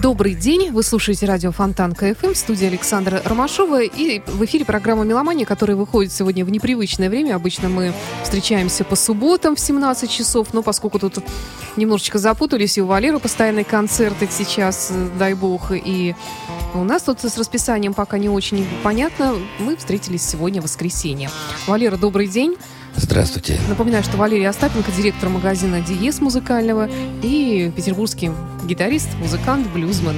Добрый день, вы слушаете радио Фонтан КФМ, в студии Александра Ромашова и в эфире программа «Меломания», которая выходит сегодня в непривычное время. Обычно мы встречаемся по субботам в 17 часов, но поскольку тут немножечко запутались, и у Валеры постоянные концерты сейчас, дай бог, и у нас тут с расписанием пока не очень понятно, мы встретились сегодня в воскресенье. Валера, добрый день. Здравствуйте. Напоминаю, что Валерий Остапенко, директор магазина «Диез» музыкального и петербургский гитарист, музыкант, блюзман.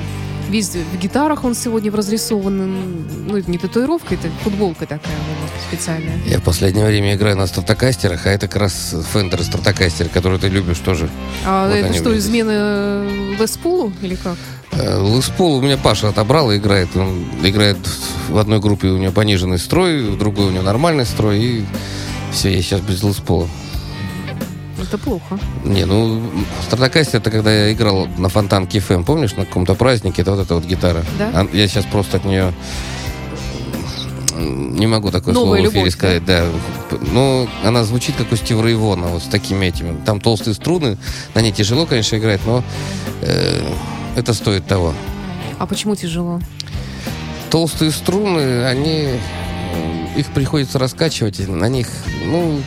Весь в гитарах он сегодня в разрисованном, ну, это не татуировка, это футболка такая вот, специальная. Я в последнее время играю на стратокастерах, а это как раз Фендер стратокастер, который ты любишь тоже. А Вот это что, измена Леспулу или как? Лыспол у меня Паша отобрал и играет. Он играет в одной группе у него пониженный строй, в другой у него нормальный строй, и все, я сейчас без Лыспола. Это плохо. Не, ну, стратокастер это когда я играл на Фонтанке FM, помнишь, на каком-то празднике, это вот эта вот гитара. Да? А Я сейчас просто от нее не могу такое Новая слово в эфире любовь, сказать, да. Ну, она звучит как у Стива Рэй Вона, вот с такими этими. Там толстые струны, на ней тяжело, конечно, играть, но э, это стоит того. А почему тяжело? Толстые струны, они их приходится раскачивать, на них, ну,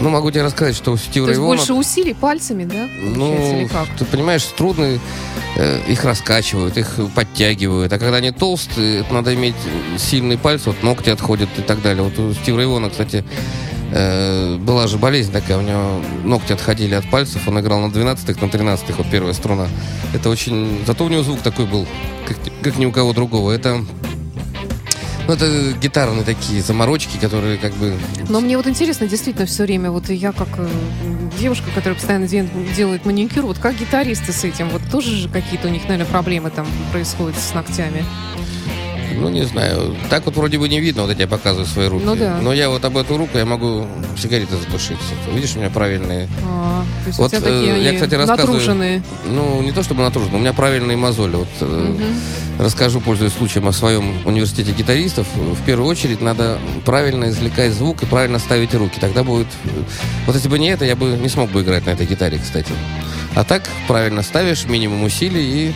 ну могу тебе рассказать, что у Стива То есть больше усилий пальцами, да? ну, как? ты понимаешь, струны, э, их раскачивают, их подтягивают. А когда они толстые, это надо иметь сильные пальцы, вот ногти отходят и так далее. Вот у Стива Ивона, кстати, э, была же болезнь такая, у него ногти отходили от пальцев, он играл на 12-х, на 13-х, вот первая струна. Это очень... Зато у него звук такой был, как, как ни у кого другого. Это... Ну, это гитарные такие заморочки, которые как бы... Но мне вот интересно, действительно, все время, вот я как э, девушка, которая постоянно де- делает маникюр, вот как гитаристы с этим, вот тоже же какие-то у них, наверное, проблемы там происходят с ногтями. Ну, не знаю. Так вот вроде бы не видно, вот я тебе показываю свои руки. Ну да. Но я вот об эту руку я могу сигареты затушить. Видишь, у меня правильные... А, то есть Вот, у тебя такие э, я, они кстати, рассказываю- натруженные. Ну, не то чтобы натружены, у меня правильные мозоли. Вот э, Мгм. расскажу, пользуясь случаем, о своем университете гитаристов. В первую очередь надо правильно извлекать звук и правильно ставить руки. Тогда будет... Вот если бы не это, я бы не смог бы играть на этой гитаре, кстати. А так правильно ставишь, минимум усилий и...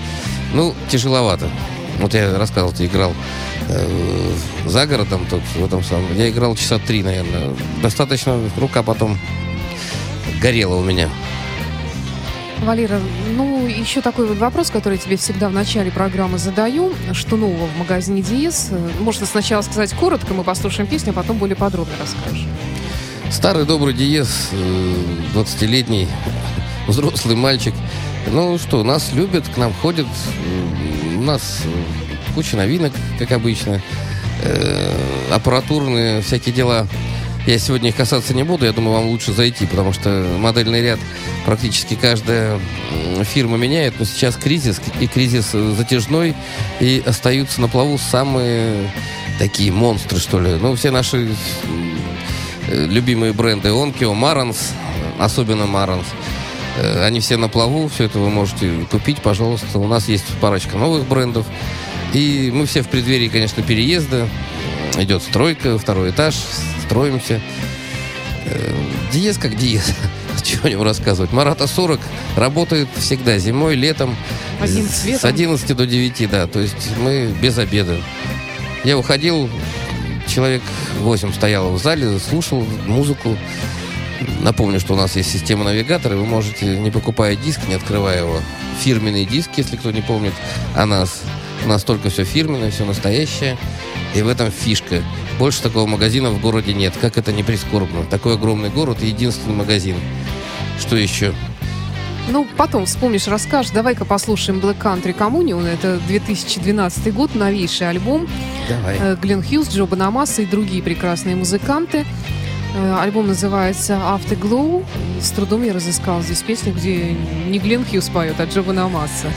Ну, тяжеловато. Вот я рассказывал, ты играл э, за городом тут, в этом самом. Я играл часа три, наверное. Достаточно, рука потом горела у меня. Валера, ну, еще такой вот вопрос, который я тебе всегда в начале программы задаю. Что нового в магазине Диез? Э, Можно сначала сказать коротко, мы послушаем песню, а потом более подробно расскажешь. Старый добрый Диез, э, 20-летний взрослый мальчик. Ну что, нас любят, к нам ходят. Нас э, куча новинок, как обычно. Э, Аппаратурные всякие дела. Я сегодня их касаться не буду, я думаю, вам лучше зайти, потому что модельный ряд практически каждая фирма меняет, но сейчас кризис, и кризис затяжной, и остаются на плаву самые такие монстры, что ли. Ну, все наши э, любимые бренды Onkyo, Marantz, особенно Marantz. Э, Они все на плаву, все это вы можете купить, пожалуйста. У нас есть парочка новых брендов. И мы все в преддверии, конечно, переезда. Идет стройка, второй этаж, строимся. Э, Диез как диез. Чего о нем рассказывать. Марата 40 работает всегда зимой, летом. Одним С- цветом. С 11 до 9, да. То есть мы без обеда. Я уходил, человек 8 стоял в зале, слушал музыку. Напомню, что у нас есть система навигатора, вы можете, не покупая диск, не открывая его, фирменный диск, если кто не помнит о нас. У нас только все фирменное, все настоящее. И в этом фишка. Больше такого магазина в городе нет. Как это не прискорбно. Такой огромный город и единственный магазин. Что еще? Ну, потом вспомнишь, расскажешь. Давай-ка послушаем Black Country Communion. Это 2012 год, новейший альбом. Давай. Э, Глен Хьюз, Джо Банамаса и другие прекрасные музыканты. Э, Альбом называется Afterglow. С трудом я разыскала здесь песню, где не Глен Хьюз поет, а Джо Банамаса.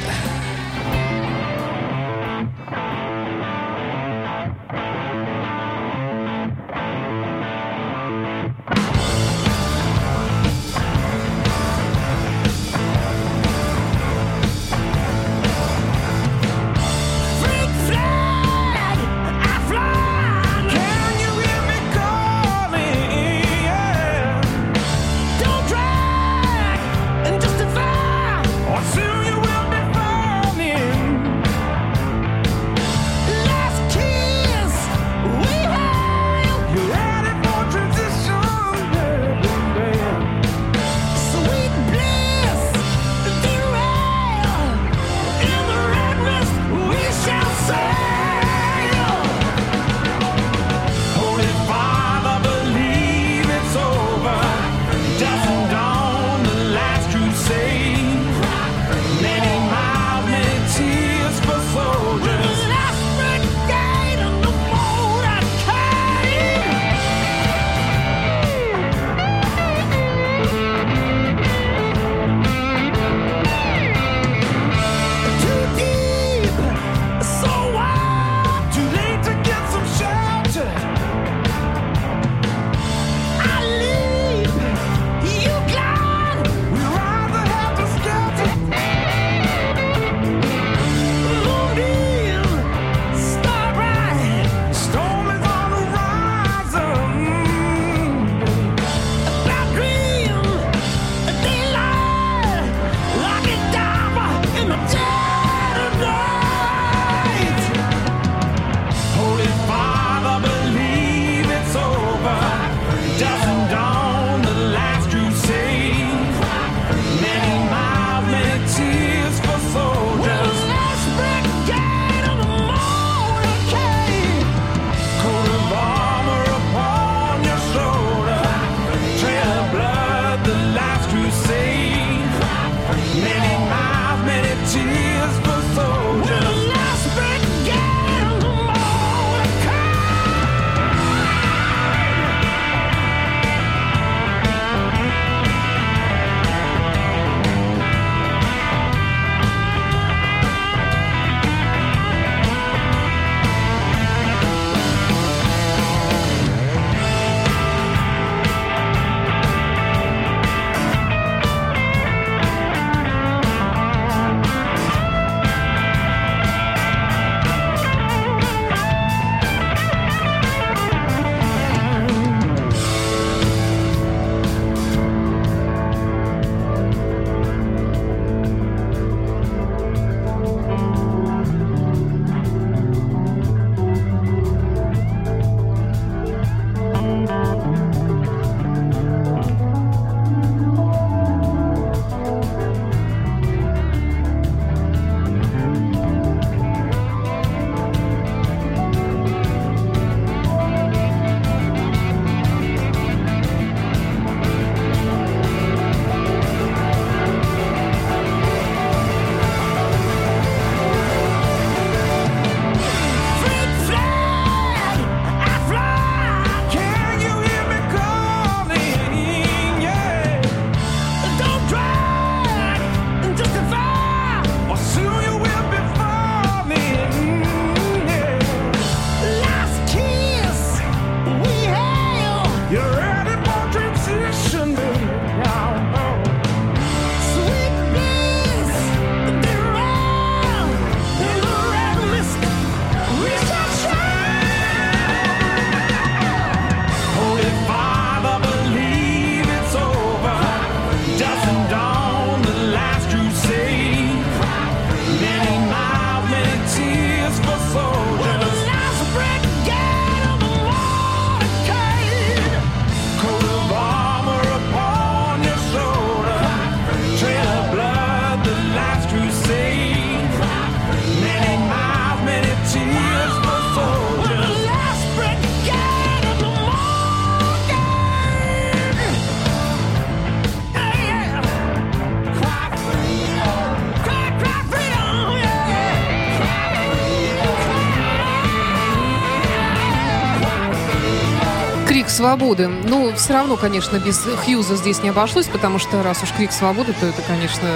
Свободы. Ну, все равно, конечно, без Хьюза здесь не обошлось, потому что раз уж крик свободы, то это, конечно,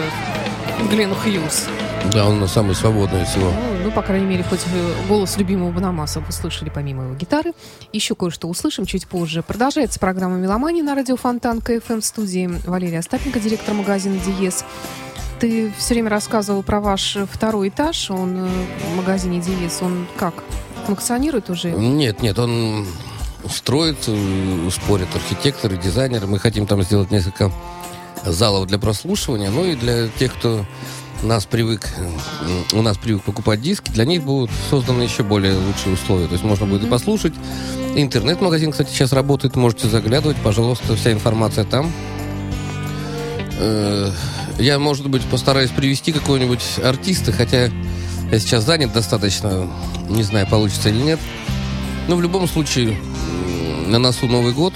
Гленн Хьюз. Да, он самый свободный из всего. Ну, ну, по крайней мере, хоть э, голос любимого Бонамассы вы слышали помимо его гитары. Еще кое-что услышим чуть позже. Продолжается программа «Меломания» на радио Фонтанка FM в студии Валерия Остапенко, директор магазина «Диез». Ты все время рассказывал про ваш второй этаж. Он э, в магазине «Диез». Он как? Функционирует уже? Нет, нет, он строит, э, спорят архитекторы, дизайнеры. Мы хотим там сделать несколько залов для прослушивания. Ну и для тех, кто нас привык, м, у нас привык покупать диски, для них будут созданы еще более лучшие условия. То есть можно будет и послушать. Интернет-магазин, кстати, сейчас работает, можете заглядывать, пожалуйста, вся информация там. Э, Я, может быть, постараюсь привести какого-нибудь артиста, хотя я сейчас занят достаточно, не знаю, получится или нет. Но в любом случае, на носу Новый год.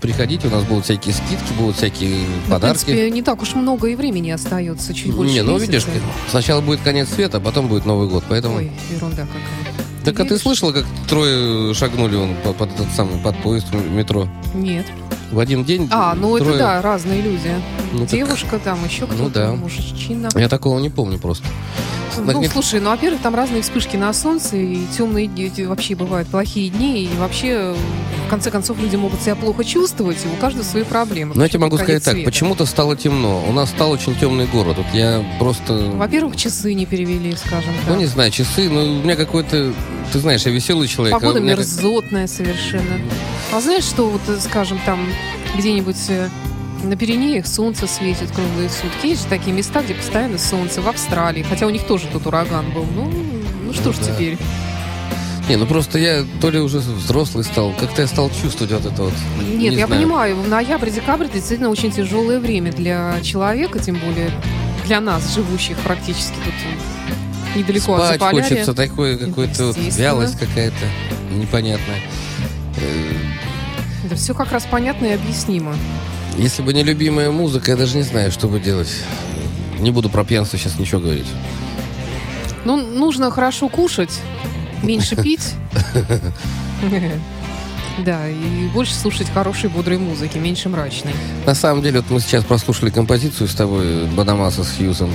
Приходите, у нас будут всякие скидки, будут всякие Ну, В подарки. принципе, не так уж много и времени остается, чуть больше не, ну месяца. видишь, сначала будет конец света, а потом будет Новый год, поэтому... Ой, ерунда какая. так а ты Видишь? слышала, как трое шагнули он по- под этот самый под поезд в метро? Нет. В один день. А, ну это трое- да, разные люди. Ну, так- Девушка там, еще кто-то, да. мужчина. Я такого не помню просто. Ну, Магнит- слушай, ну, во-первых, там разные вспышки на солнце, и темные дни, вообще бывают плохие дни, и вообще, в конце концов, люди могут себя плохо чувствовать, и у каждого свои проблемы. Но я тебе могу сказать так, света. почему-то стало темно. У нас стал очень темный город. Вот я просто... Во-первых, часы не перевели, скажем так. Ну, не знаю, часы, ну, у меня какой-то... Ты знаешь, я веселый человек. а Погода как- мерзотная совершенно. А знаешь, что вот, скажем, там где-нибудь э, на Пиренеях солнце светит круглые сутки. Есть же такие места, где постоянно солнце. В Австралии. Хотя у них тоже тут ураган был. Ну, ну что ж да. теперь. Не, ну просто я то ли уже взрослый стал, как-то я стал чувствовать вот это вот. Нет, не я знаю. понимаю, ноябрь, декабрь это действительно очень тяжелое время для человека, тем более для нас, живущих практически тут недалеко от Спать Заполярья. хочется, такой какой-то вот вялость какая-то непонятная. Э, Это все как раз понятно и объяснимо. Если бы не любимая музыка, я даже не знаю, что бы делать. Не буду про пьянство сейчас ничего говорить. Ну, нужно хорошо кушать, меньше пить. Да, и больше слушать хорошей, бодрой музыки, меньше мрачной. На самом деле, вот мы сейчас прослушали композицию с тобой, Бадамаса с Хьюзом.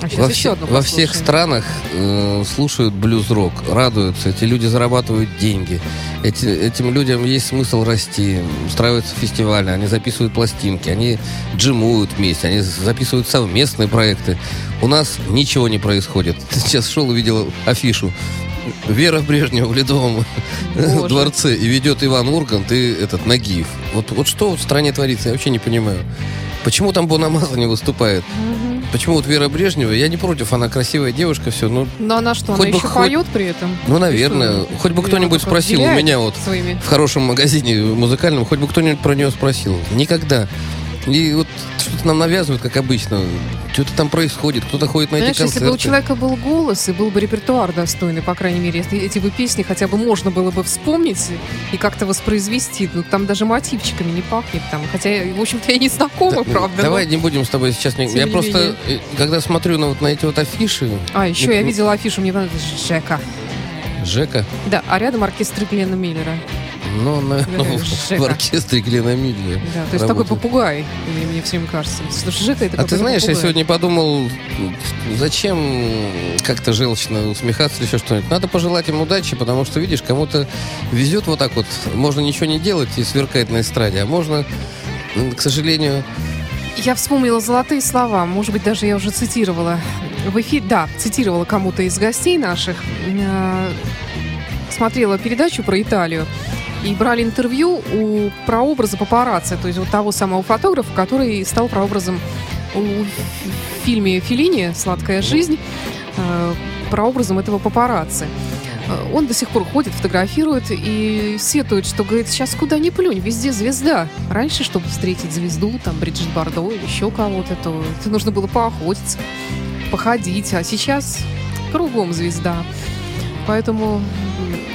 А Во, еще одну во всех странах э, слушают блюз-рок, радуются. Эти люди зарабатывают деньги. Эти- этим людям есть смысл расти. Устраиваются фестивали, они записывают пластинки, они джимуют вместе, они записывают совместные проекты. У нас ничего не происходит. Сейчас шел, увидел афишу. Вера Брежнева в Ледовом Боже. дворце и ведет Иван Ургант и этот Нагиев. Вот, вот что в стране творится, я вообще не понимаю. Почему там Бонамаза не выступает? Почему вот Вера Брежнева, я не против, она красивая девушка, все, ну, Но она что, Хоть она бы еще хоть- поет при этом? ну, наверное, Что, хоть бы кто-нибудь спросил у меня вот Своими в хорошем магазине музыкальном, хоть бы кто-нибудь про нее спросил. Никогда. И вот что-то нам навязывают, как обычно. Что-то там происходит, кто-то ходит на Знаешь, эти если бы у концерты. человека был голос и был бы репертуар достойный, по крайней мере, если эти бы песни хотя бы можно было бы вспомнить и как-то воспроизвести, ну там даже мотивчиками не пахнет там, хотя, в общем-то, я не знакома, Да, правда. Давай но- не будем с тобой сейчас... не- Тем Я не просто, менее. э, когда смотрю на, вот, на эти вот афиши... А, еще ну, я ну, видела афишу, мне понравилось, Жека. Жека, Да, а рядом оркестр Глена Миллера. Ну, на- ну, в, в оркестре Глена Милли. Да, то есть такой попугай, мне, мне все время кажется. Слушай, Жека это А ты знаешь, я попугай. сегодня подумал, зачем как-то желчно усмехаться или еще что-нибудь. Надо пожелать им удачи, потому что, видишь, кому-то везет вот так вот. Можно ничего не делать и сверкать на эстраде, а можно, к сожалению... Я вспомнила золотые слова. Может быть, даже я уже цитировала в эфире. Да, цитировала кому-то из гостей наших. Э, Смотрела передачу про Италию. И брали интервью у прообраза папарацци, то есть вот того самого фотографа, который стал прообразом в фильме Филини «Сладкая жизнь», э, прообразом этого папарацци. Э, Он до сих пор ходит, фотографирует и сетует, что, говорит, сейчас куда ни плюнь, везде звезда. Раньше, чтобы встретить звезду, там, Бриджит Бардо или еще кого-то, то это нужно было поохотиться, походить. А сейчас кругом звезда. Поэтому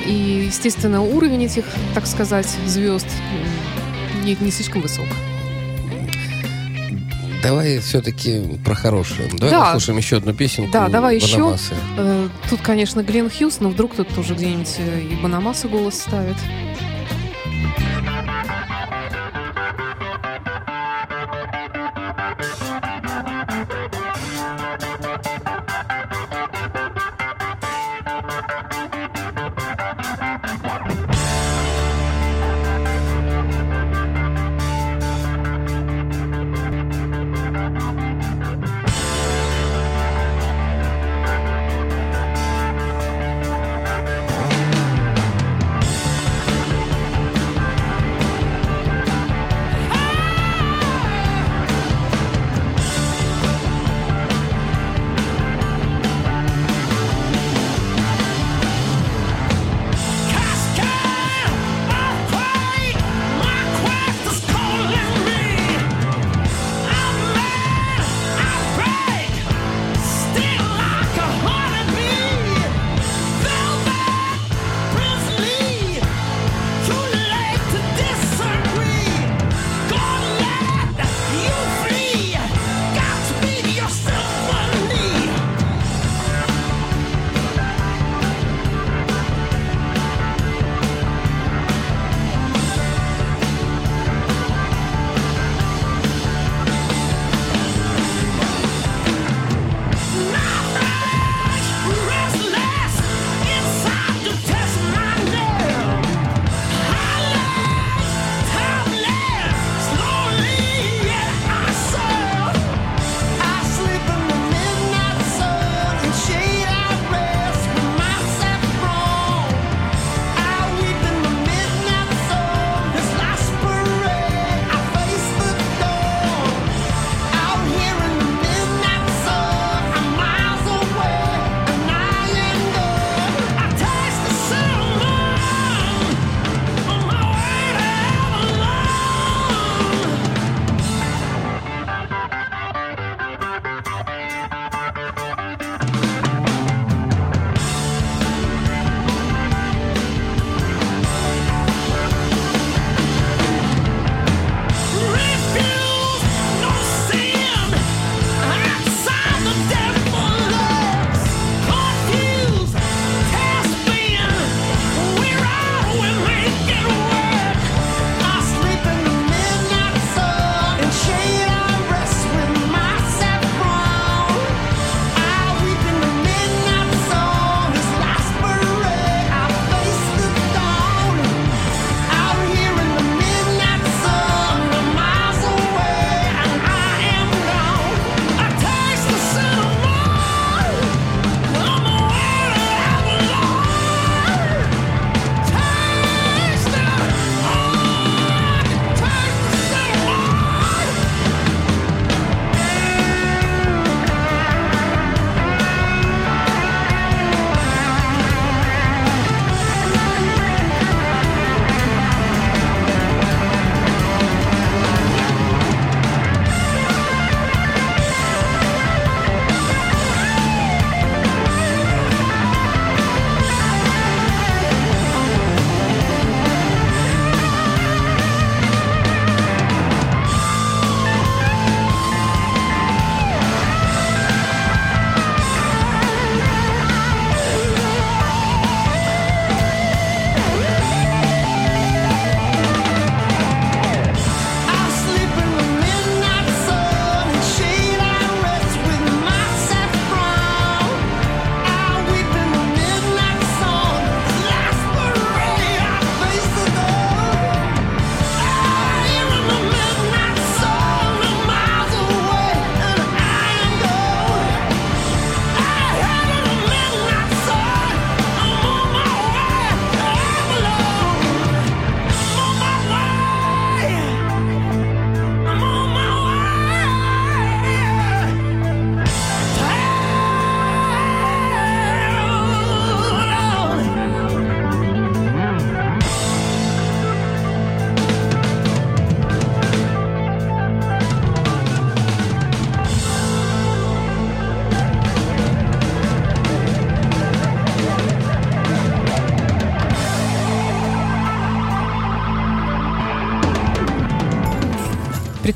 и, естественно, уровень этих, так сказать, звезд не, не слишком высок. Давай все-таки про хорошее. Давай Да. послушаем еще одну песенку. Да, давай еще. Банамасы. Э, Тут, конечно, Глен Хьюз, но вдруг тут тоже где-нибудь э, и Банамаса голос ставит.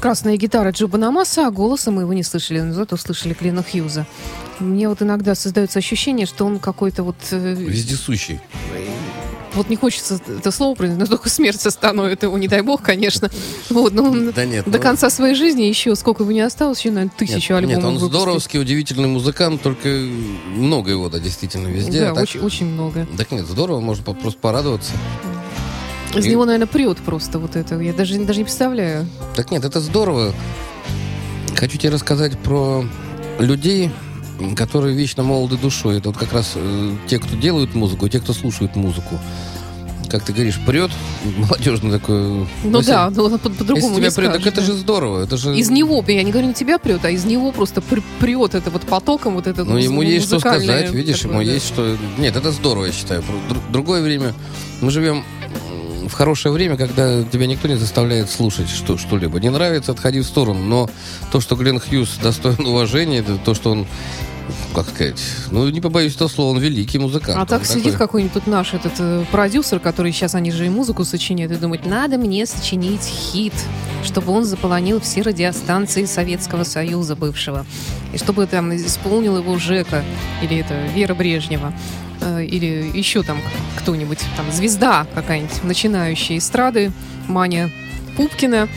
Прекрасная гитара Джоба Намаса, а голоса мы его не слышали, но зато слышали Клина Хьюза. Мне вот иногда создается ощущение, что он какой-то вот... э, Вездесущий. Вот не хочется это слово произнести, но только смерть остановит его, не дай бог, конечно. Вот, но он Да нет, до ну- конца своей жизни еще сколько бы не осталось, еще, наверное, тысячу Нет, альбомов нет, он выпустит. здоровский, удивительный музыкант, только много его, да, действительно, везде. Да, а так- очень, очень много. Так нет, здорово, можно просто порадоваться. Из И- него, наверное, прет просто вот это. Я даже, даже не представляю. Так нет, это здорово. Хочу тебе рассказать про людей, которые вечно молоды душой. Это вот как раз э, те, кто делают музыку, те, кто слушают музыку. Как ты говоришь, прет, молодежный такой. Ну если- да, ну, по- по-другому тебя не прет, так скажешь, это да. же здорово. Это же... Из него, я не говорю, на тебя прет, а из него просто пр- прет это вот потоком, вот это Ну, ему есть что сказать, видишь, ему такое, да. есть что... Нет, это здорово, я считаю. Другое время... Мы живем в хорошее время, когда тебя никто не заставляет слушать что- что-либо. Не нравится, отходи в сторону. Но то, что Глен Хьюз достоин уважения, то, что он, как сказать, ну, не побоюсь этого слова, он великий музыкант. А так Он сидит такой- какой-нибудь наш этот э, продюсер, который сейчас они же и музыку сочиняют, и думает, надо мне сочинить хит, чтобы он заполонил все радиостанции Советского Союза бывшего. И чтобы там исполнил его Жека или это Вера Брежнева. э, Или еще там кто-нибудь, там звезда какая-нибудь, начинающая эстрады, Маня Пупкина.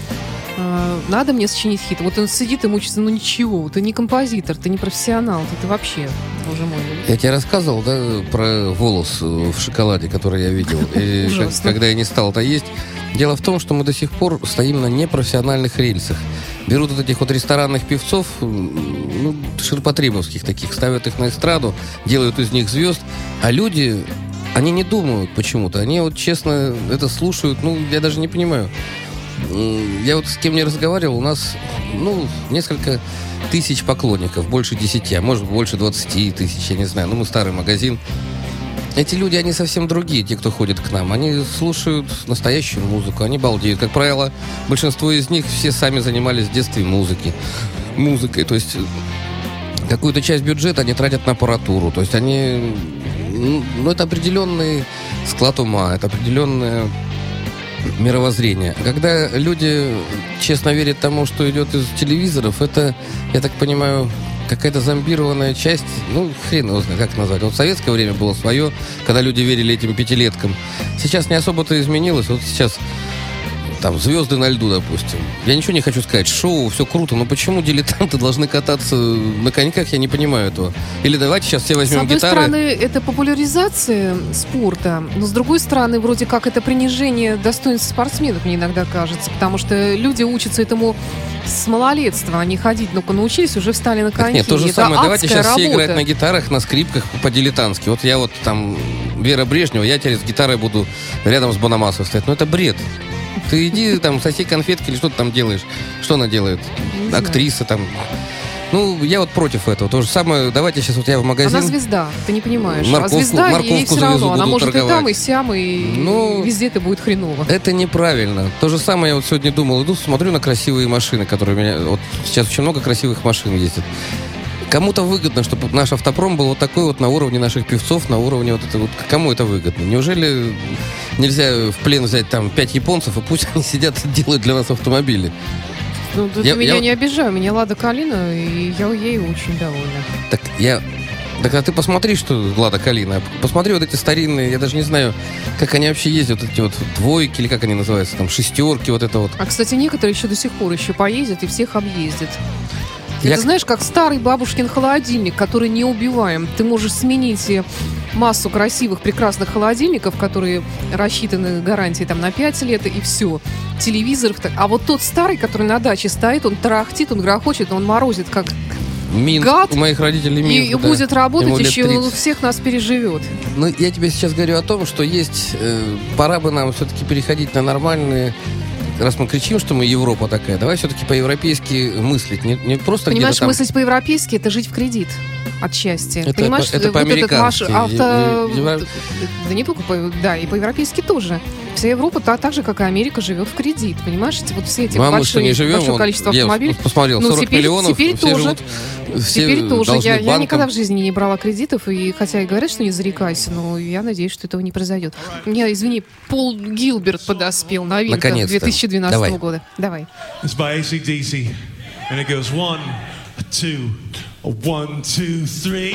Э, Надо мне сочинить хит. Вот он сидит и мучится, ну ничего, ты не композитор, ты не профессионал, ты, ты вообще, боже мой. Я тебе рассказывал, да, про волос э, в шоколаде, который я видел. И когда я не стал это есть. Дело в том, что мы до сих пор стоим на непрофессиональных рельсах. Берут вот этих вот ресторанных певцов, ну, ширпотребовских таких, ставят их на эстраду, делают из них звезд, а люди, они не думают почему-то. Они вот честно это слушают, ну, я даже не понимаю. М, Я вот с кем не разговаривал, у нас, ну, несколько тысяч поклонников, больше 10, а может больше 20 тысяч, я не знаю. Ну, мы старый магазин. Эти люди, они совсем другие, те, кто ходит к нам. Они слушают настоящую музыку, они балдеют. Как правило, большинство из них все сами занимались в детстве музыки. Музыкой, то есть э, какую-то часть бюджета они тратят на аппаратуру. То есть они... Ну, это определенный склад ума, это определенное мировоззрение. Когда люди честно верят тому, что идет из телевизоров, это, я так понимаю, какая-то зомбированная часть, ну, хрен его знает, как назвать. Вот в советское время было свое, когда люди верили этим пятилеткам. Сейчас не особо-то изменилось. Вот сейчас там звезды на льду, допустим. Я ничего не хочу сказать. Шоу, все круто, но почему дилетанты должны кататься на коньках, я не понимаю этого. Или давайте сейчас все С возьмем одной гитары. стороны, это популяризация спорта, но с другой стороны, вроде как это принижение достоинства спортсменов, мне иногда кажется, потому что люди учатся этому с малолетства, они ходить, ну-ка научились, уже встали на Так коньки. нет, то же Это самое. Давайте сейчас все работа. играть на гитарах, на скрипках по-дилетантски. Вот я вот там Вера Брежнева, я теперь с гитарой буду рядом с Бономасом стоять. Ну это бред. Ты иди там соси конфетки или что ты там делаешь. Что она делает? Актриса там. Ну, я вот против этого. То же самое, давайте сейчас вот я в магазин. Она звезда, ты не понимаешь. Морковку- а звезда, ей морковку все завезу, равно. Она может и торговать. там, и сям, и Ну, везде это будет хреново. Это неправильно. То же самое я вот сегодня думал. Иду, смотрю на красивые машины, которые у меня... Вот сейчас очень много красивых машин ездит. Кому-то выгодно, чтобы наш автопром был вот такой вот на уровне наших певцов, на уровне вот это вот. Кому это выгодно? Неужели нельзя в плен взять там пять японцев, и пусть они сидят и делают для нас автомобили? Ну, ты Я- меня я- не обижай, у меня Лада Калина, и я ей очень довольна. Так я... Так а ты посмотри, что Лада Калина. Посмотри вот эти старинные, я даже не знаю, как они вообще ездят, вот эти вот двойки, или как они называются, там, шестерки, вот это вот. А, кстати, некоторые еще до сих пор еще поездят и всех объездят. Я- Это знаешь, как старый бабушкин холодильник, который не убиваем. Ты можешь сменить э, массу красивых, прекрасных холодильников, которые рассчитаны гарантией там на 5 лет, и все. Телевизоров. так- А вот тот старый, который на даче стоит, он тарахтит, он грохочет, он морозит, как Минск, Гад. у моих родителей Минск, и, да. будет работать Ему еще, 30. всех нас переживет. Ну, я тебе сейчас говорю о том, что есть... э, пора бы нам все-таки переходить на нормальные... Раз мы кричим, что мы Европа такая, давай все-таки по-европейски мыслить. Не, не просто Понимаешь, там... мыслить по-европейски это жить в кредит от счастья. Это Понимаешь, по- это э, вот этот по-американски. авто... Е- е- Да не только по... Да, и по-европейски тоже. Вся Европа та- так же, как и Америка, живет в кредит. Понимаешь, эти вот все эти Ну, мы большие, что, не живем? большое количество я автомобилей. посмотрел, Ну, 40 теперь- миллионов, теперь все тоже. живут, все Теперь тоже. Я, я никогда в жизни не брала кредитов, и хотя и говорят, что не зарекайся, но я надеюсь, что этого не произойдет. У меня, извини, Пол Гилберт подоспел, новинка Наконец-то. 2012 Давай. года. Давай. It's by ACDC. And it goes one, two, one, two, three.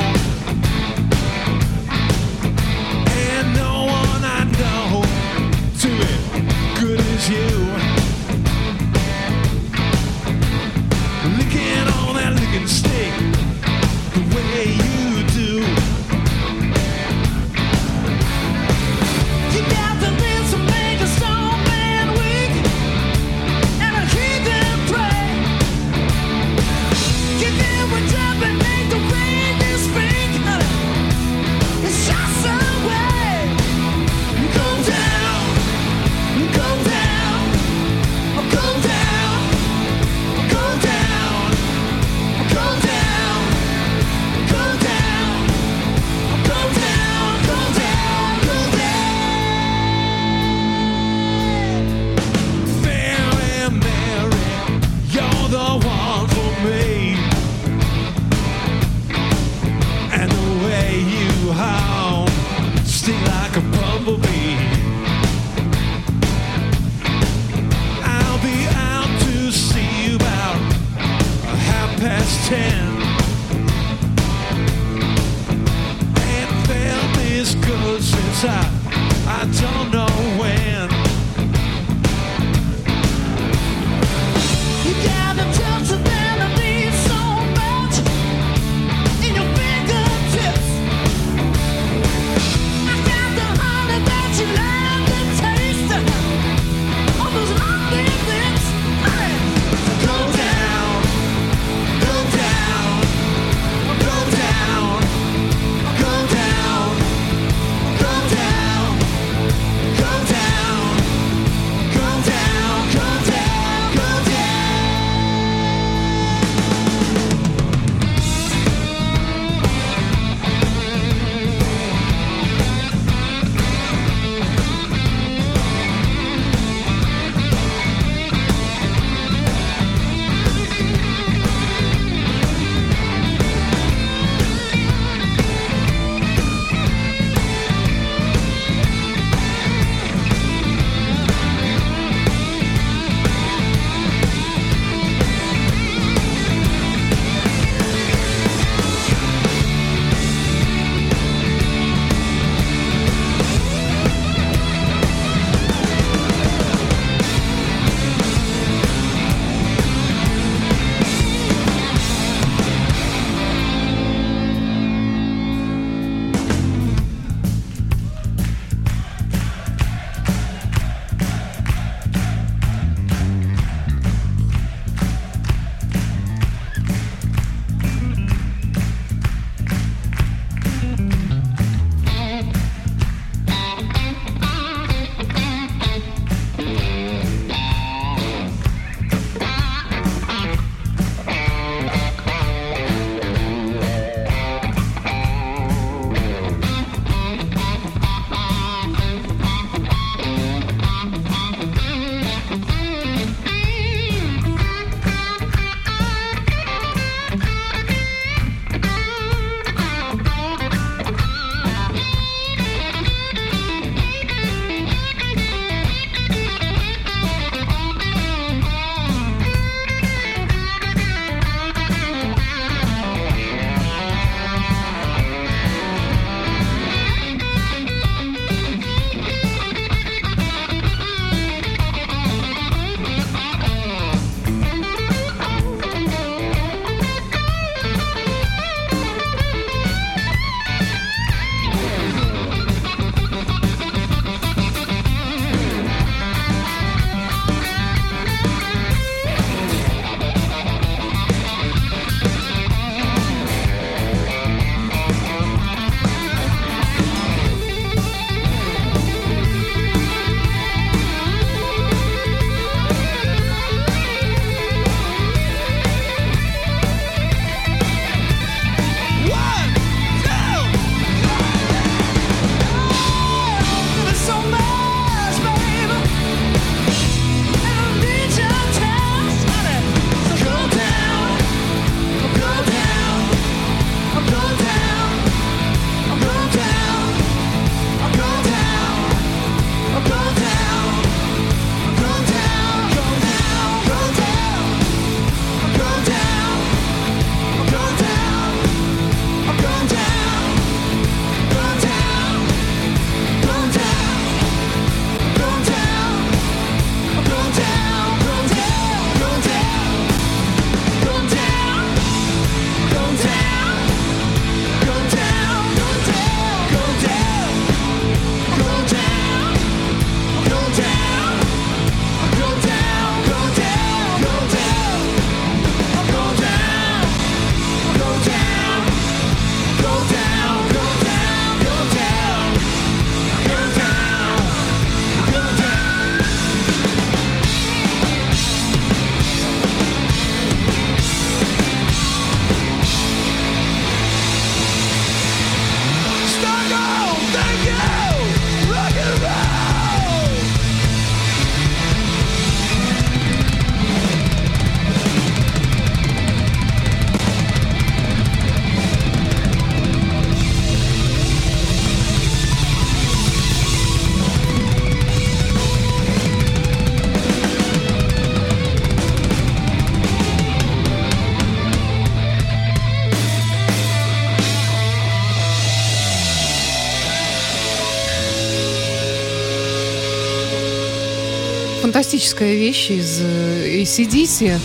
Фантастическая вещь из э, ACDC.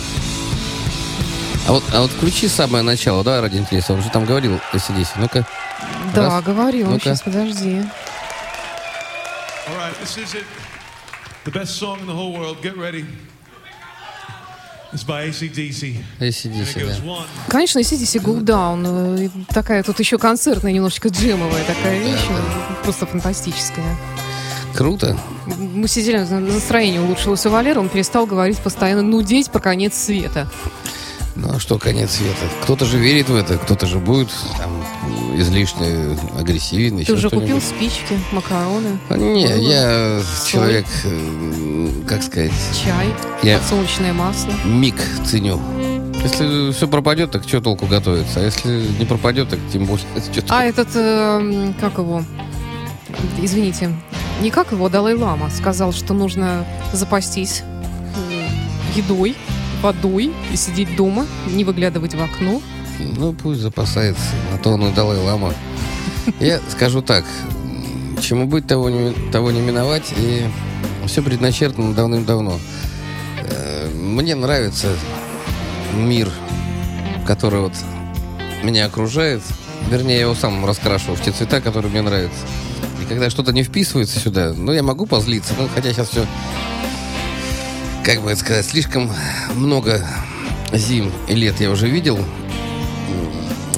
А вот, а вот включи самое начало, да, ради интереса. Он же там говорил ACDC. Ну-ка. Да, Раз. говорил. Ну-ка. Сейчас, подожди. All right, this is it. The best song in the whole world. Get ready. It's by ACDC. ACDC, да. Конечно, ACDC Go Down. э, Такая тут еще концертная, немножечко джемовая такая вещь. э, Просто фантастическая. Круто. Мы сидели, на- настроение улучшилось у Валера, он перестал говорить постоянно нудеть про конец света. Ну а что конец света? Кто-то же верит в это, кто-то же будет там излишне агрессивен. Ты уже купил спички, макароны, А, Не, Было. я Соль. человек, э, как сказать, чай, Я- подсолнечное масло. миг ценю. Если все пропадет, так что толку готовиться? А если не пропадет, так тем более. А этот, э, как его, извините, не как его, Далай-Лама сказал, что нужно запастись едой, водой и сидеть дома, не выглядывать в окно. Ну, пусть запасается. На то он и Далай-Лама. Я скажу так. Чему быть, того не, того не миновать. И все предначертано давным-давно. Э, Мне нравится мир, который вот меня окружает. Вернее, я его сам раскрашу в те цвета, которые мне нравятся. Когда что-то не вписывается сюда, ну, я могу позлиться. Ну, хотя сейчас все, как бы это сказать, слишком много зим и лет я уже видел.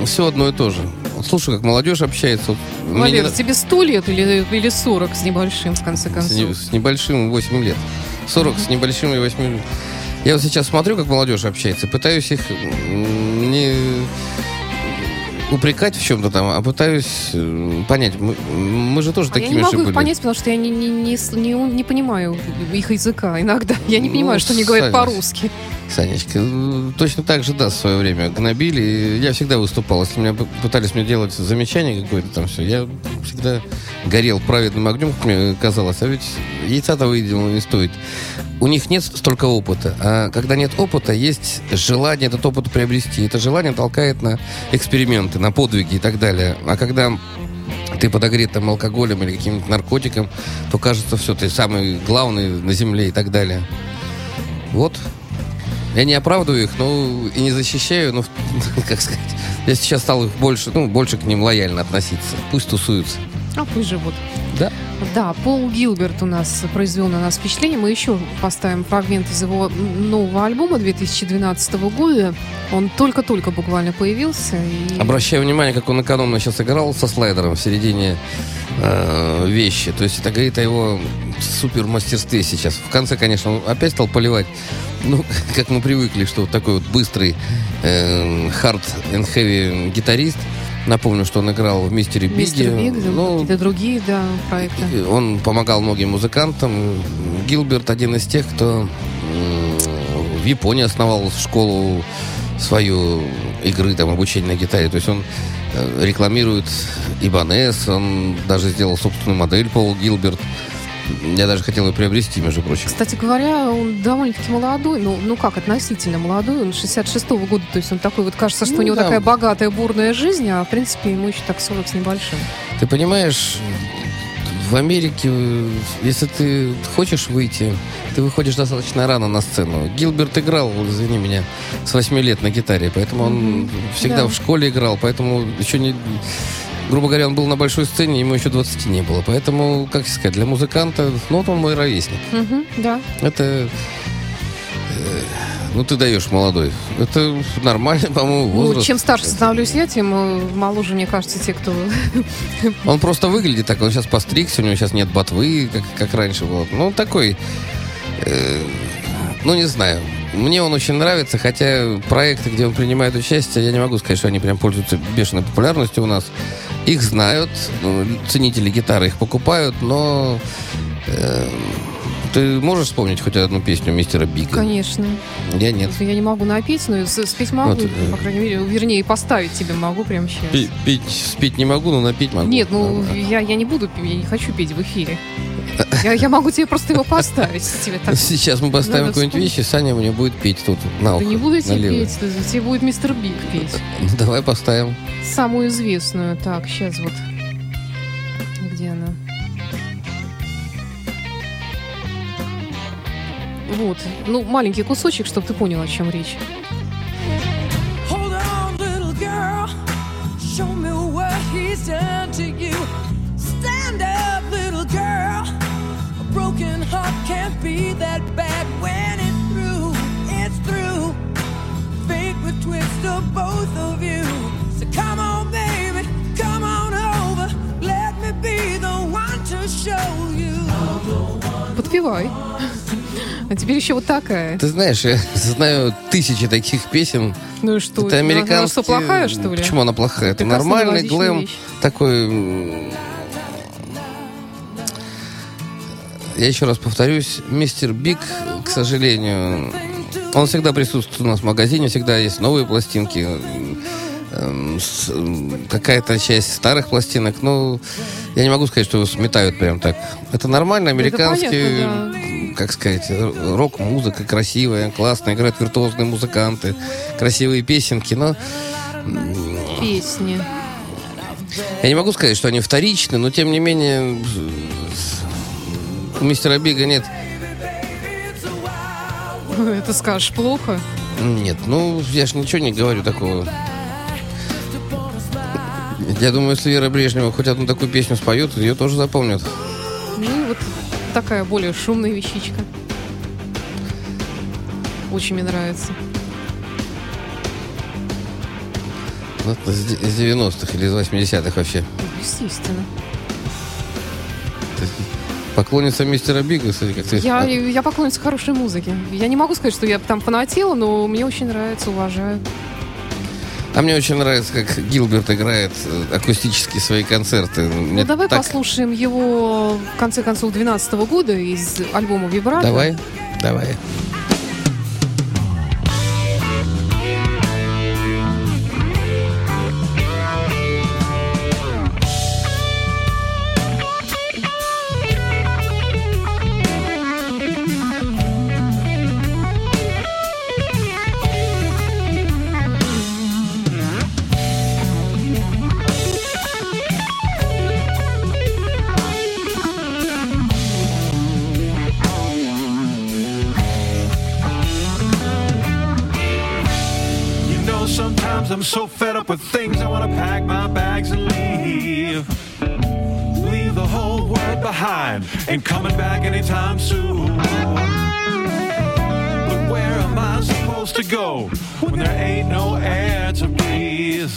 Все одно и то же. Вот слушаю, как молодежь общается. Не Валер, на- тебе сто лет или, или 40 с небольшим, в конце с, не- концов? с небольшим 8 лет. 40 с небольшим и 8 лет. Я вот сейчас смотрю, как молодежь общается, пытаюсь их не упрекать в чем-то там, а пытаюсь э, понять. Мы, мы же тоже А я такими не могу же их были. понять, потому что я не, не, не, не, не понимаю их языка иногда. Я не Ну, понимаю, что они говорят Саня, по-русски. Санечка, э, точно так же, да, в свое время гнобили. Я всегда выступал. Если меня пытались мне делать замечание какое-то там все, я всегда горел праведным огнем, как мне казалось. А ведь яйца-то выделено не стоит. У них нет столько опыта. А когда нет опыта, есть желание этот опыт приобрести. Это желание толкает на эксперименты, на подвиги и так далее. А когда ты подогрет там алкоголем или каким-нибудь наркотиком, то кажется, все, ты самый главный на земле и так далее. Вот. Я не оправдываю их, но и не защищаю, но, как сказать, я сейчас стал их больше, ну, больше к ним лояльно относиться. Пусть тусуются. А пусть живут. Да. Да, Пол Гилберт у нас произвел на нас впечатление. Мы еще поставим фрагмент из его нового альбома 2012 года. Он только-только буквально появился. И... Обращаю внимание, как он экономно сейчас играл со слайдером в середине э, вещи. То есть это говорит о его супер мастерстве сейчас. В конце, конечно, он опять стал поливать. Ну, как мы привыкли, что вот такой вот быстрый э, hard and heavy гитарист. Напомню, что он играл в «Мистере Биге». Мистер Биг, Ну, какие-то другие, да, проекты. Он помогал многим музыкантам. Гилберт один из тех, кто в Японии основал школу свою игры, там, обучения на гитаре. То есть он э, рекламирует Ибанес, он даже сделал собственную модель Пол Гилберт. Я даже хотел ее приобрести, между прочим. Кстати говоря, он довольно-таки молодой, ну, ну как, относительно молодой, он 66-го года, то есть он такой вот, кажется, что Ну у него да. такая богатая, бурная жизнь, а в принципе ему еще так 40 с небольшим. Ты понимаешь, в Америке, если ты хочешь выйти, ты выходишь достаточно рано на сцену. Гилберт играл, извини меня, с 8 лет на гитаре, поэтому он Мгм. всегда Да. в школе играл, поэтому еще не... Грубо говоря, он был на большой сцене, ему еще 20 не было. Поэтому, как сказать, для музыканта, ну, вот он мой ровесник. Мгм, да. Это... э, ну, ты даешь молодой. Это нормально, по-моему, Ну, возраст. чем старше становлюсь я, тем э, моложе, мне кажется, те, кто... Он просто выглядит так, он сейчас постригся, у него сейчас нет ботвы, как, как раньше было. Ну, он такой, э, ну, не знаю. Мне он очень нравится, хотя проекты, где он принимает участие, я не могу сказать, что они прям пользуются бешеной популярностью у нас. Их знают, ну, ценители гитары их покупают, но э, ты можешь вспомнить хоть одну песню мистера Бига? Конечно. Я нет. Я не могу напеть, но спеть могу, Вот, э, по крайней мере, вернее, поставить тебе могу прямо сейчас. Пи- Пить, спеть не могу, но напить могу. Нет, ну, я, я не буду, я не хочу петь в эфире. Я, я могу тебе просто его поставить. Тебе так... Сейчас мы поставим какую-нибудь вещь, и Саня мне будет петь тут на Да ухо. не буду я тебе налево. петь, тебе будет мистер Биг петь. Ну, давай поставим. Самую известную. Так, сейчас вот. Где она? Вот. Ну, маленький кусочек, чтобы ты понял, о чем речь. Hold on, little girl. Show me what he's done to you. Stand up, little girl. Broken heart can't be that bad when it's through. It's through. Fate would twist of both of you. So come on, baby, come on over. Let me be the one to show you. Подпевай. А теперь еще вот такая. Ты знаешь, я знаю тысячи таких песен. Ну и что? Это Она- она американские... что, плохая, что ли? Почему она плохая? Это Прекрасно нормальный глэм. вещь. Такой... Я еще раз повторюсь, мистер Биг, к сожалению, он всегда присутствует у нас в магазине, всегда есть новые пластинки, эм, с- м, какая-то часть старых пластинок. Ну, я не могу сказать, что его сметают прям так. Это нормально, американский, понятно, как сказать, р- рок-музыка красивая, классная, играют виртуозные музыканты, красивые песенки, но Песни. я не могу сказать, что они вторичны, но тем не менее у мистера Бига нет Это скажешь плохо? Нет, ну, я ж ничего не говорю такого. Я думаю, если Вера Брежнева хоть одну такую песню споет, ее тоже запомнят. Ну, вот такая более шумная вещичка. Очень мне нравится. Ну, это с де- из 90-х или из 80-х вообще. Естественно. Поклонница мистера Бига, кстати, как ты... Я, я поклонница хорошей музыки. Я не могу сказать, что я там фанатела, но мне очень нравится, уважаю. а мне очень нравится, как Гилберт играет э, акустические свои концерты. Мне Ну, давай так- послушаем его, в конце концов, 2012 года из альбома «Вибрато». Давай, давай. Ain't coming back anytime soon. But where am I supposed to go when there ain't no air to breathe?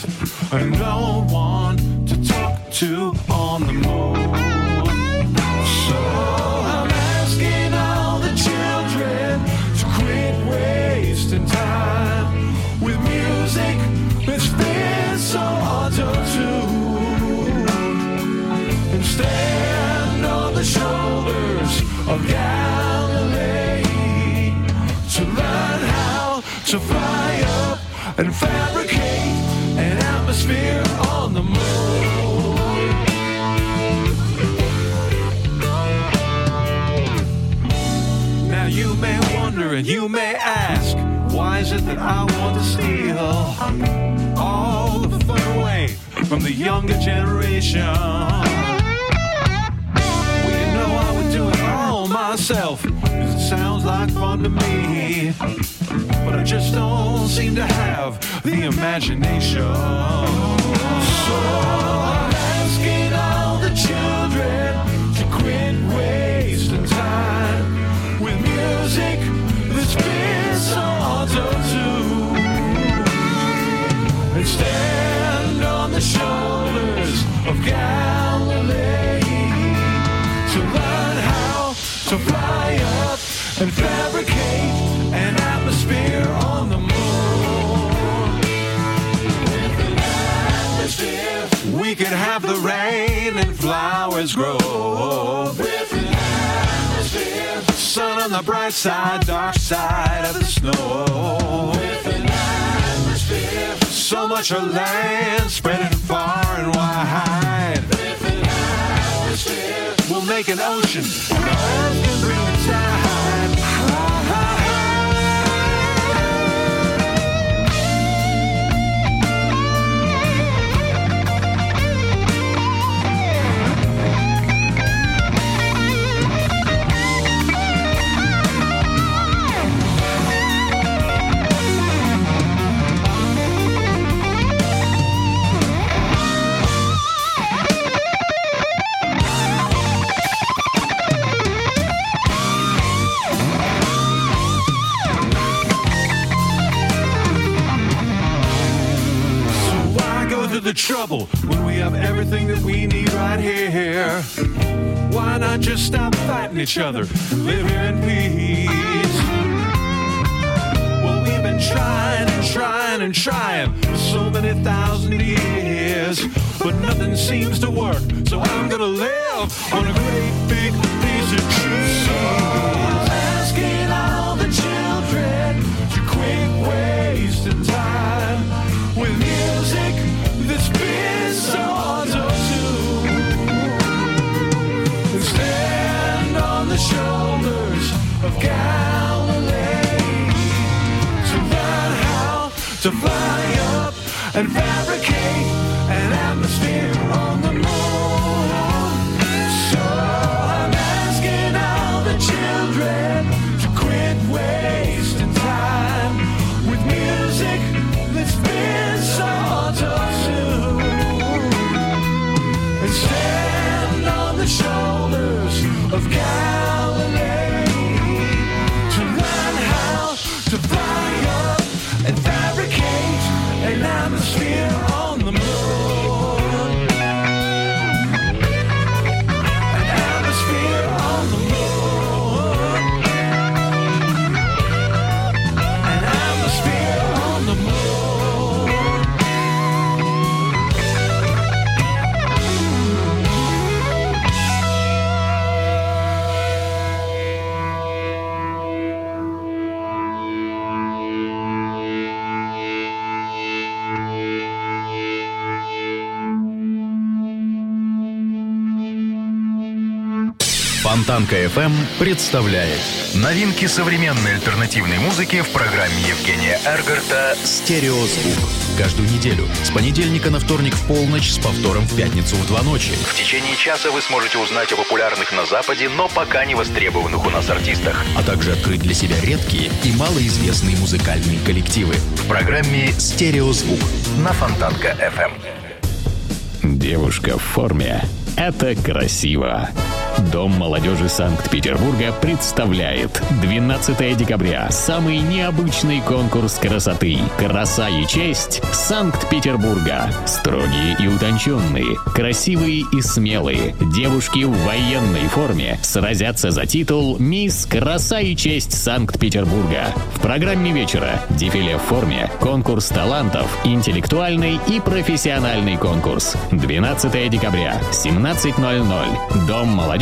To fly up and fabricate an atmosphere on the moon. Now you may wonder and you may ask, why is it that I want to steal all the fun away from the younger generation? Well, you know I would do it all myself, it sounds like fun to me. But I just don't seem to have the imagination. So I'm asking all the children to quit wasting time with music that's been so auto-tuned and stand on the shoulders of Galilee to learn how to fly up and fabricate have the rain and flowers grow. An sun on the bright side, dark side of the snow. An so much of land spreading far and wide. An we'll make an ocean. can bring the tide. Each other, live here in peace? Well, we've been trying and trying and trying for so many thousand years, but nothing seems to work. So I'm gonna live on a great big piece of cheese. Фонтанка FM представляет новинки современной альтернативной музыки в программе Евгения Эргарта «Стереозвук». Каждую неделю с понедельника на вторник в полночь с повтором в пятницу в два ночи. В течение часа вы сможете узнать о популярных на Западе, но пока не востребованных у нас артистах, а также открыть для себя редкие и малоизвестные музыкальные коллективы в программе «Стереозвук» на Фонтанка FM. Девушка в форме – это красиво. Дом молодежи Санкт-Петербурга представляет 12 декабря самый необычный конкурс красоты «Краса и честь Санкт-Петербурга». Строгие и утонченные, красивые и смелые девушки в военной форме сразятся за титул «Мисс Краса и честь Санкт-Петербурга». В программе вечера дефиле в форме, конкурс талантов, интеллектуальный и профессиональный конкурс. 12 декабря, 17.00. Дом молодежи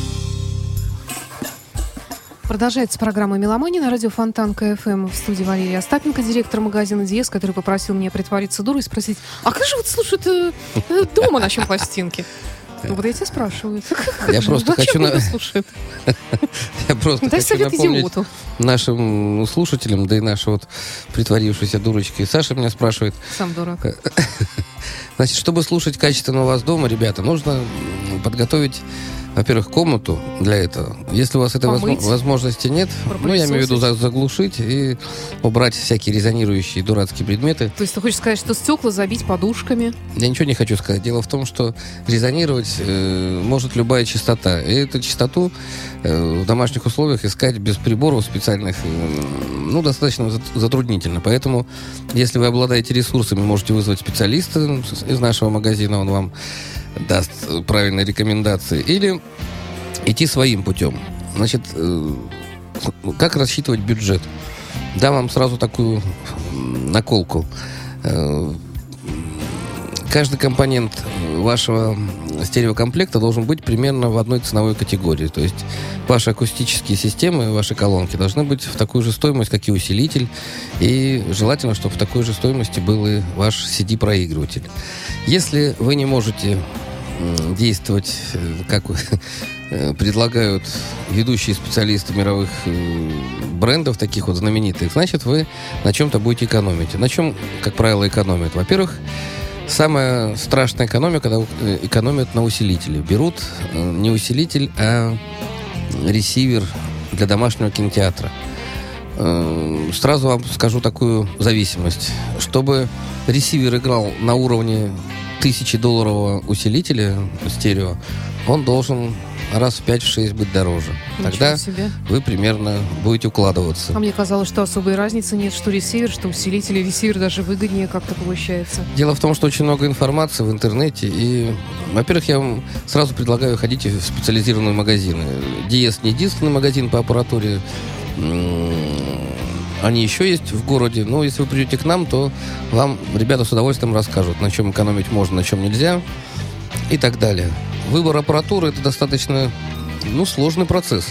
Продолжается программа «Меломания» на радио Фонтанка ФМ в студии Валерия Остапенко, директор магазина «Диез», который попросил меня притвориться дурой и спросить, а как же вот слушают э, э, дома на чем пластинки? Ну вот я тебя спрашиваю. Я просто хочу на-? Я просто Дай хочу напомнить идиоту. нашим слушателям, да и нашей вот притворившейся дурочкой. Саша меня спрашивает, Сам дурак. Значит, чтобы слушать качественно у вас дома, ребята, нужно подготовить, во-первых, комнату для этого. Если у вас этой Помыть. возможности нет, ну, я имею в виду за- заглушить и убрать всякие резонирующие дурацкие предметы. То есть ты хочешь сказать, что стекла забить подушками? Я ничего не хочу сказать. Дело в том, что резонировать э, может любая частота. И эту частоту э, в домашних условиях искать без приборов специальных, э, ну, достаточно зат- затруднительно. Поэтому, если вы обладаете ресурсами, можете вызвать специалиста из нашего магазина, он вам даст э, правильные рекомендации. Или идти своим путем. Значит, э, как рассчитывать бюджет? Дам вам сразу такую наколку. Каждый компонент вашего стереокомплекта должен быть примерно в одной ценовой категории. То есть ваши акустические системы, ваши колонки должны быть в такую же стоимость, как и усилитель. И желательно, чтобы в такой же стоимости был и ваш CD-проигрыватель. Если вы не можете действовать, э, как э, предлагают ведущие специалисты мировых э, брендов, таких вот знаменитых, значит, вы на чем-то будете экономить. На чем, как правило, экономят? Во-первых, самая страшная экономия, когда э, экономят на усилителе. Берут э, не усилитель, а ресивер для домашнего кинотеатра. Э, Сразу вам скажу такую зависимость. Чтобы ресивер играл на уровне тысячи долларового усилителя стерео, он должен раз в 5-6 быть дороже. Ничего Тогда себе. вы примерно будете укладываться. А мне казалось, что особой разницы нет, что ресивер, что усилитель. И ресивер даже выгоднее как-то получается. Дело в том, что очень много информации в интернете, и, во-первых, я вам сразу предлагаю ходить в специализированные магазины. Диес не единственный магазин по аппаратуре, они еще есть в городе, но если вы придете к нам, то вам ребята с удовольствием расскажут, на чем экономить можно, на чем нельзя и так далее. Выбор аппаратуры это достаточно ну, сложный процесс.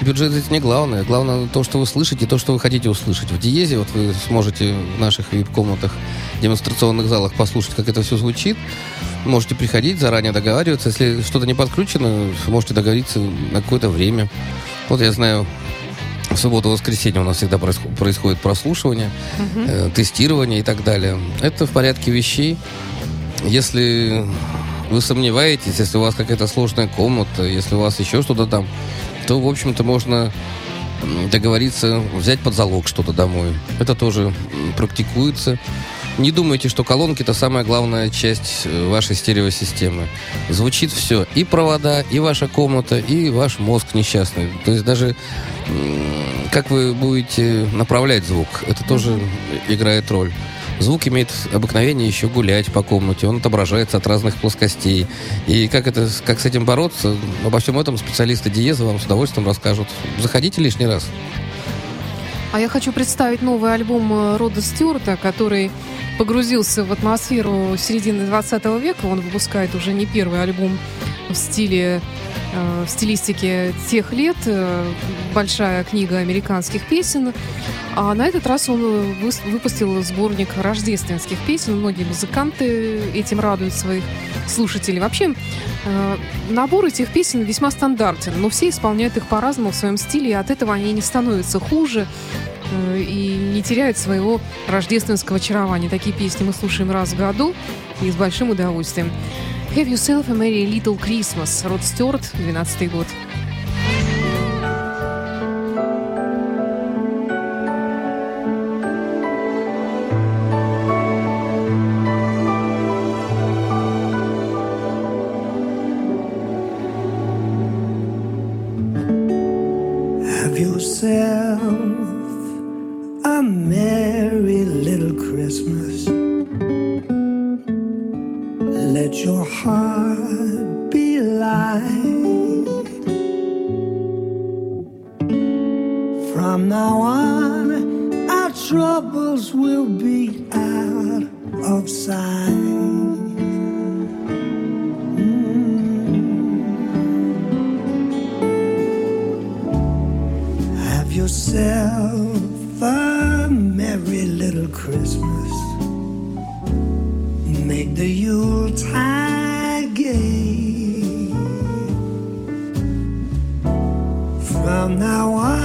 Бюджет здесь не главное. Главное то, что вы слышите, то, что вы хотите услышать. В Диезе вот вы сможете в наших вип-комнатах, демонстрационных залах послушать, как это все звучит. Можете приходить, заранее договариваться. Если что-то не подключено, можете договориться на какое-то время. Вот я знаю, в субботу-воскресенье у нас всегда происход- происходит прослушивание, э, тестирование и так далее. Это в порядке вещей. Если вы сомневаетесь, если у вас какая-то сложная комната, если у вас еще что-то там, то, в общем-то, можно договориться, взять под залог что-то домой. Это тоже практикуется. Не думайте, что колонки это самая главная часть э, вашей стереосистемы. Звучит все. И провода, и ваша комната, и ваш мозг несчастный. То есть даже как вы будете направлять звук, это тоже играет роль. Звук имеет обыкновение еще гулять по комнате, он отображается от разных плоскостей. И как, это, как с этим бороться, обо всем этом специалисты Диеза вам с удовольствием расскажут. Заходите лишний раз. А я хочу представить новый альбом э, Рода Стюарта, который погрузился в атмосферу середины 20 века. Он выпускает уже не первый альбом в стиле в стилистике тех лет. э, Большая книга американских песен. А на этот раз он э, выпустил сборник рождественских песен. Многие музыканты этим радуют своих слушателей. Вообще, э, набор этих песен весьма стандартен, но все исполняют их по-разному в своем стиле, и от этого они не становятся хуже э, и не теряют своего рождественского очарования. Такие песни мы слушаем раз в году и с большим удовольствием. Have Yourself a Merry Little Christmas. Род Стюарт, 12 год. now I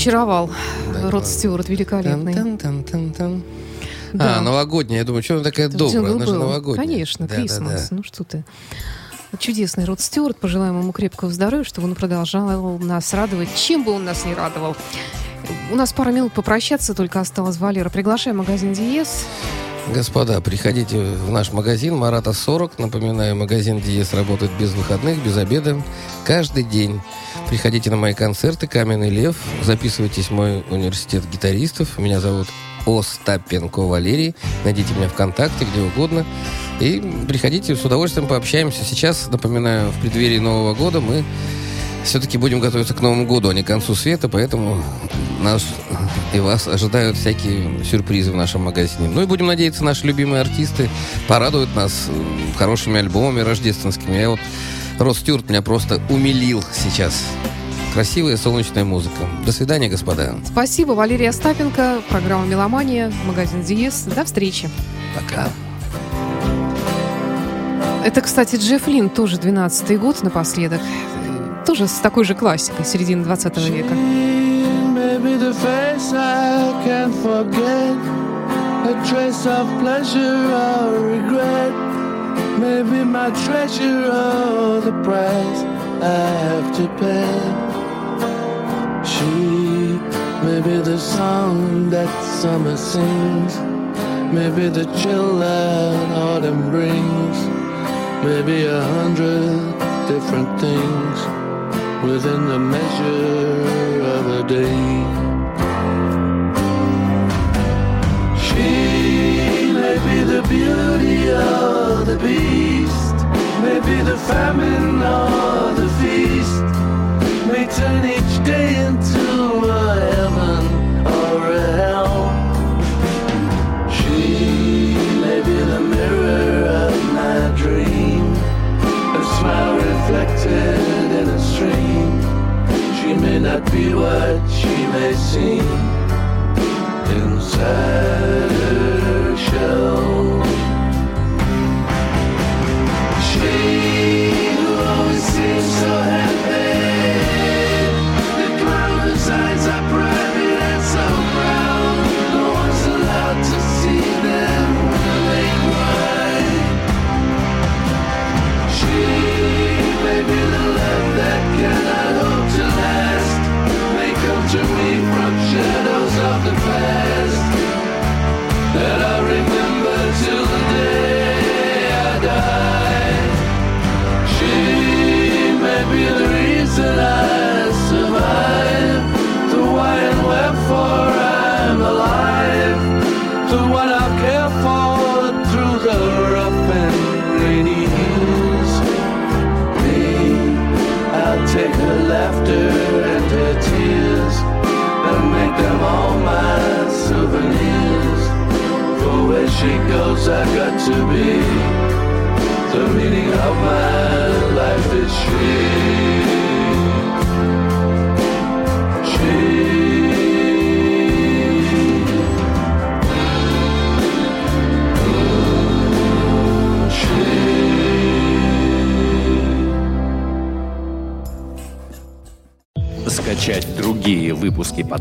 Очаровал Род Стюарт великолепный. Тан-тан-тан-тан-тан. Да. А, новогодняя. Я думаю, что она такая Это добрая? Она же новогодняя. Конечно, Да, да, Крисмас. да. Ну что ты. Чудесный Род Стюарт. Пожелаем ему крепкого здоровья, чтобы он продолжал нас радовать, чем бы он нас не радовал. У нас пара минут попрощаться только осталось, Валера. Приглашаем магазин Диез. Господа, приходите в наш магазин Марата 40. Напоминаю, магазин Диес работает без выходных, без обеда. Каждый день. Приходите на мои концерты «Каменный лев». Записывайтесь в мой университет гитаристов. Меня зовут Остапенко Валерий. Найдите меня ВКонтакте, где угодно. И приходите, с удовольствием пообщаемся. Сейчас, напоминаю, в преддверии Нового года мы все-таки будем готовиться к Новому году, а не к концу света, поэтому нас и вас ожидают всякие сюрпризы в нашем магазине. Ну и будем надеяться, наши любимые артисты порадуют нас хорошими альбомами рождественскими. Я вот Рос Стюарт меня просто умилил сейчас. Красивая солнечная музыка. До свидания, господа. Спасибо, Валерий Остапенко. Программа «Меломания», магазин Диез. До встречи. Пока. Это, кстати, Джефф Лин, тоже 12-й год напоследок. Э, Тоже с такой же классикой середины 20 века. Maybe the face I can't forget, a trace of pleasure or regret. Maybe my treasure or the price I have to pay. She may be the song that summer sings, maybe the chill that autumn brings, maybe a hundred different things within the measure of a day. She may be the beauty or the beast, may be the famine or the feast, may turn each day into a heaven